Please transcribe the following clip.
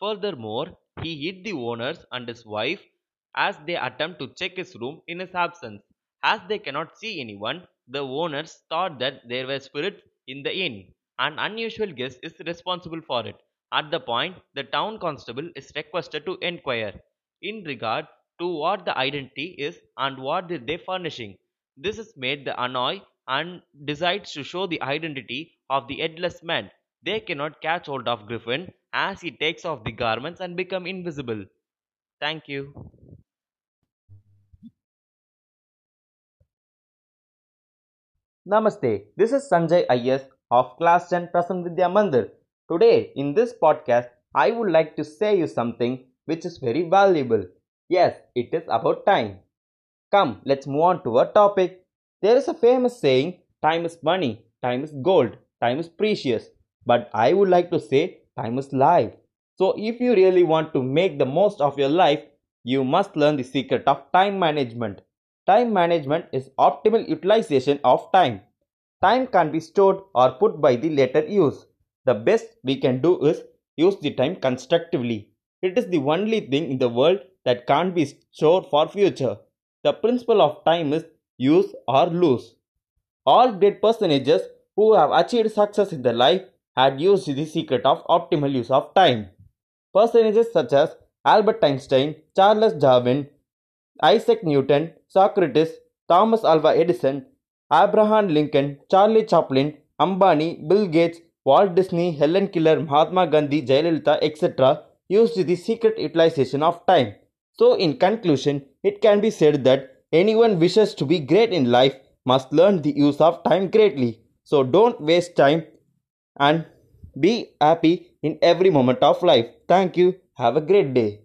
Furthermore, he hid the owners and his wife as they attempt to check his room in his absence. As they cannot see anyone, the owners thought that there were spirits in the inn. An unusual guest is responsible for it. At the point, the town constable is requested to inquire in regard to what the identity is and what they furnishing. This is made the annoy and decides to show the identity of the headless man. They cannot catch hold of Griffin as he takes off the garments and become invisible. Thank you. Namaste, this is Sanjay IS of Class 10 Prasam Vidya Mandir. Today, in this podcast, I would like to say you something which is very valuable. Yes, it is about time. Come, let's move on to our topic. There is a famous saying, time is money, time is gold, time is precious. But I would like to say, time is life. So if you really want to make the most of your life, you must learn the secret of time management. Time management is optimal utilization of time. Time can be stored or put by the later use. The best we can do is use the time constructively. It is the only thing in the world that can't be stored for future. The principle of time is use or lose. All great personages who have achieved success in their life had used the secret of optimal use of time. Personages such as Albert Einstein, Charles Darwin, Isaac Newton, Socrates, Thomas Alva Edison, Abraham Lincoln, Charlie Chaplin, Ambani, Bill Gates, Walt Disney, Helen Keller, Mahatma Gandhi, Jayalalitha, etc. used the secret utilization of time. So, in conclusion, it can be said that anyone wishes to be great in life must learn the use of time greatly. So, don't waste time and be happy in every moment of life. Thank you. Have a great day.